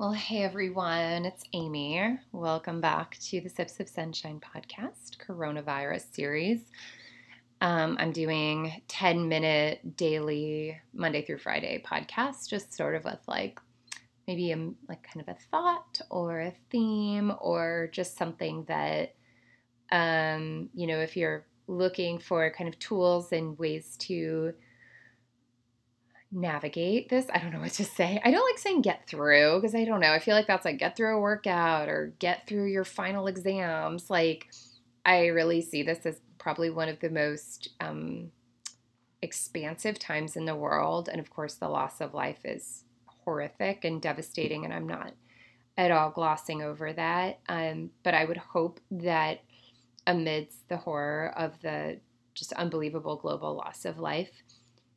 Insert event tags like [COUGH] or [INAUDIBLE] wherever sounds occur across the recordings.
Well, hey everyone, it's Amy. Welcome back to the Sips of Sunshine podcast, coronavirus series. Um, I'm doing 10 minute daily Monday through Friday podcast, just sort of with like maybe a like kind of a thought or a theme or just something that um, you know, if you're looking for kind of tools and ways to navigate this. I don't know what to say. I don't like saying get through because I don't know. I feel like that's like get through a workout or get through your final exams. Like, I really see this as probably one of the most um, expansive times in the world. And of course, the loss of life is horrific and devastating. And I'm not at all glossing over that. Um, but I would hope that amidst the horror of the just unbelievable global loss of life,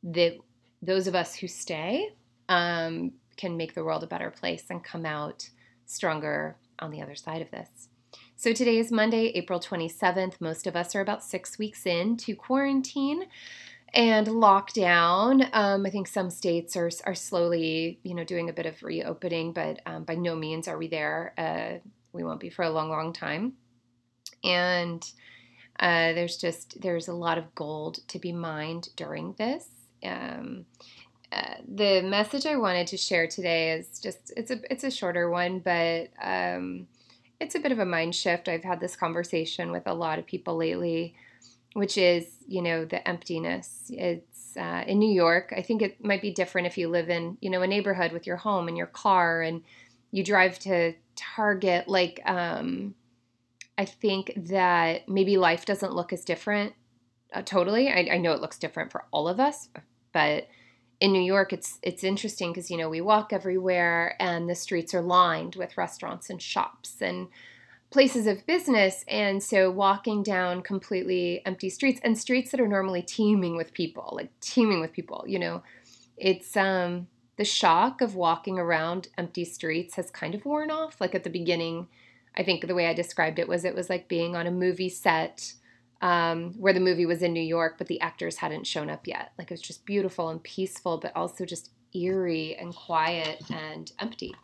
that those of us who stay um, can make the world a better place and come out stronger on the other side of this. So today is Monday, April 27th. Most of us are about six weeks into quarantine and lockdown. Um, I think some states are, are slowly, you know, doing a bit of reopening, but um, by no means are we there. Uh, we won't be for a long, long time. And uh, there's just there's a lot of gold to be mined during this um, uh, the message I wanted to share today is just it's a it's a shorter one, but um, it's a bit of a mind shift. I've had this conversation with a lot of people lately, which is you know the emptiness. It's uh, in New York. I think it might be different if you live in you know a neighborhood with your home and your car and you drive to Target. Like um, I think that maybe life doesn't look as different. Uh, totally, I, I know it looks different for all of us but in New York, it's it's interesting because you know we walk everywhere and the streets are lined with restaurants and shops and places of business, and so walking down completely empty streets and streets that are normally teeming with people, like teeming with people, you know, it's um the shock of walking around empty streets has kind of worn off. Like at the beginning, I think the way I described it was it was like being on a movie set um, where the movie was in New York, but the actors hadn't shown up yet. Like it was just beautiful and peaceful, but also just eerie and quiet and empty.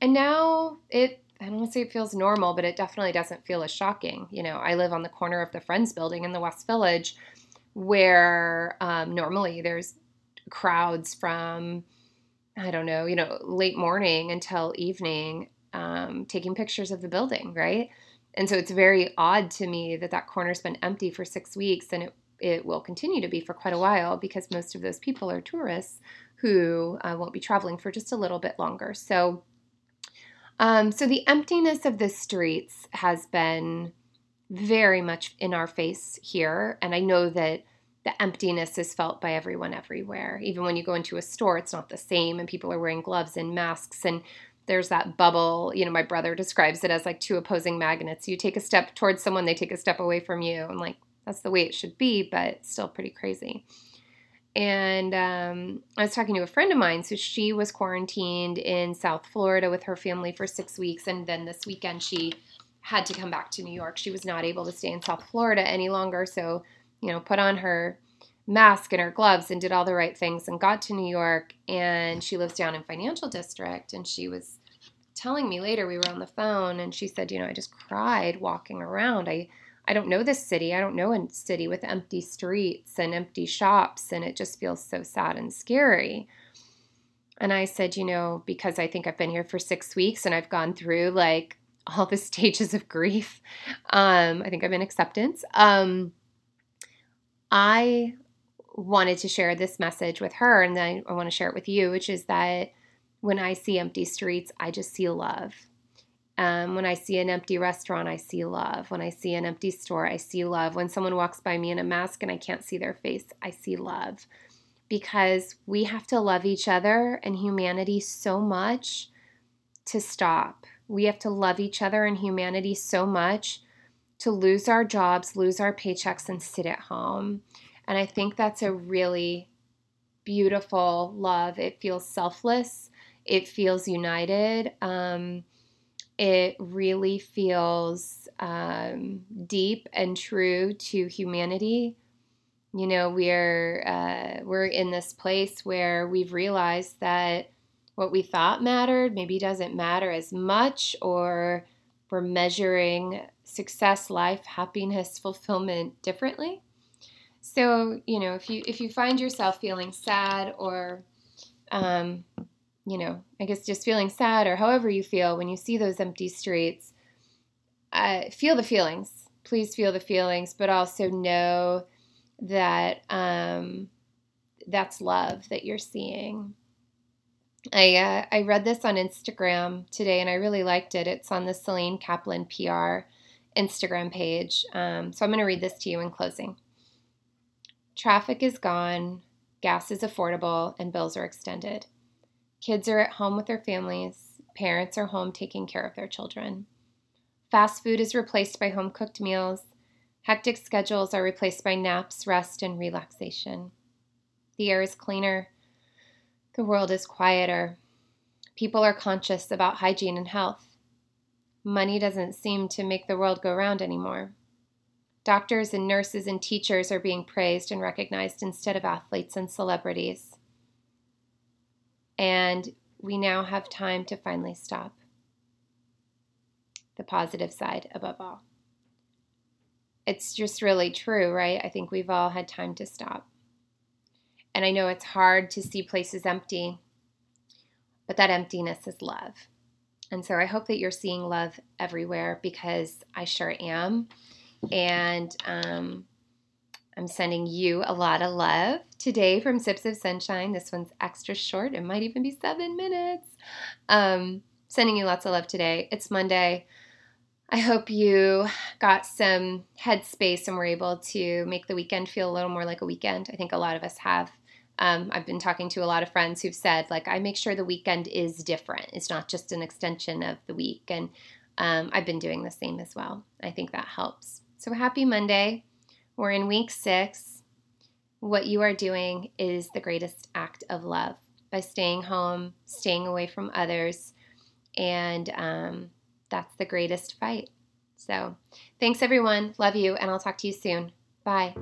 And now it, I don't want to say it feels normal, but it definitely doesn't feel as shocking. You know, I live on the corner of the Friends building in the West Village where um, normally there's crowds from, I don't know, you know, late morning until evening um, taking pictures of the building, right? And so it's very odd to me that that corner's been empty for six weeks and it, it will continue to be for quite a while because most of those people are tourists who uh, won't be traveling for just a little bit longer. So, um, so the emptiness of the streets has been very much in our face here. And I know that the emptiness is felt by everyone everywhere. Even when you go into a store, it's not the same, and people are wearing gloves and masks. And there's that bubble. You know, my brother describes it as like two opposing magnets. You take a step towards someone, they take a step away from you. And like, that's the way it should be, but still pretty crazy. And um, I was talking to a friend of mine. So she was quarantined in South Florida with her family for six weeks. And then this weekend, she had to come back to New York. She was not able to stay in South Florida any longer. So, you know, put on her mask and her gloves and did all the right things and got to New York and she lives down in Financial District and she was telling me later we were on the phone and she said, you know, I just cried walking around. I I don't know this city. I don't know a city with empty streets and empty shops and it just feels so sad and scary. And I said, you know, because I think I've been here for 6 weeks and I've gone through like all the [LAUGHS] stages of grief. Um I think I'm in acceptance. Um I wanted to share this message with her, and then I want to share it with you, which is that when I see empty streets, I just see love. Um, when I see an empty restaurant, I see love. When I see an empty store, I see love. When someone walks by me in a mask and I can't see their face, I see love. Because we have to love each other and humanity so much to stop. We have to love each other and humanity so much to lose our jobs, lose our paychecks, and sit at home. And I think that's a really beautiful love. It feels selfless, it feels united. Um, it really feels um, deep and true to humanity. You know, we're uh, we're in this place where we've realized that what we thought mattered maybe doesn't matter as much, or we're measuring success, life, happiness, [LAUGHS] fulfillment differently. So, you know, if you if you find yourself feeling sad or um, you know, I guess just feeling sad or however you feel when you see those empty streets, uh, feel the feelings. Please feel the feelings, but also know that um, that's love that you're seeing. I uh, I read this on Instagram today and I really liked it. It's on the Celine Kaplan PR Instagram page. Um, so I'm going to read this to you in closing. Traffic is gone, gas is affordable, and bills are extended. Kids are at home with their families, parents are home taking care of their children. Fast food is replaced by home cooked meals. Hectic schedules are replaced by naps, rest, and relaxation. The air is cleaner. The world is quieter. People are conscious about hygiene and health. Money doesn't seem to make the world go round anymore. Doctors and nurses and teachers are being praised and recognized instead of athletes and celebrities. And we now have time to finally stop. The positive side, above all. It's just really true, right? I think we've all had time to stop. And I know it's hard to see places empty, but that emptiness is love. And so I hope that you're seeing love everywhere because I sure am. And um, I'm sending you a lot of love today from Sips of Sunshine. This one's extra short. It might even be seven minutes. Um, sending you lots of love today. It's Monday. I hope you got some headspace and were able to make the weekend feel a little more like a weekend. I think a lot of us have. Um, I've been talking to a lot of friends who've said, like, I make sure the weekend is different. It's not just an extension of the week. And um, I've been doing the same as well. I think that helps. So happy Monday. We're in week six. What you are doing is the greatest act of love by staying home, staying away from others, and um, that's the greatest fight. So, thanks everyone. Love you, and I'll talk to you soon. Bye.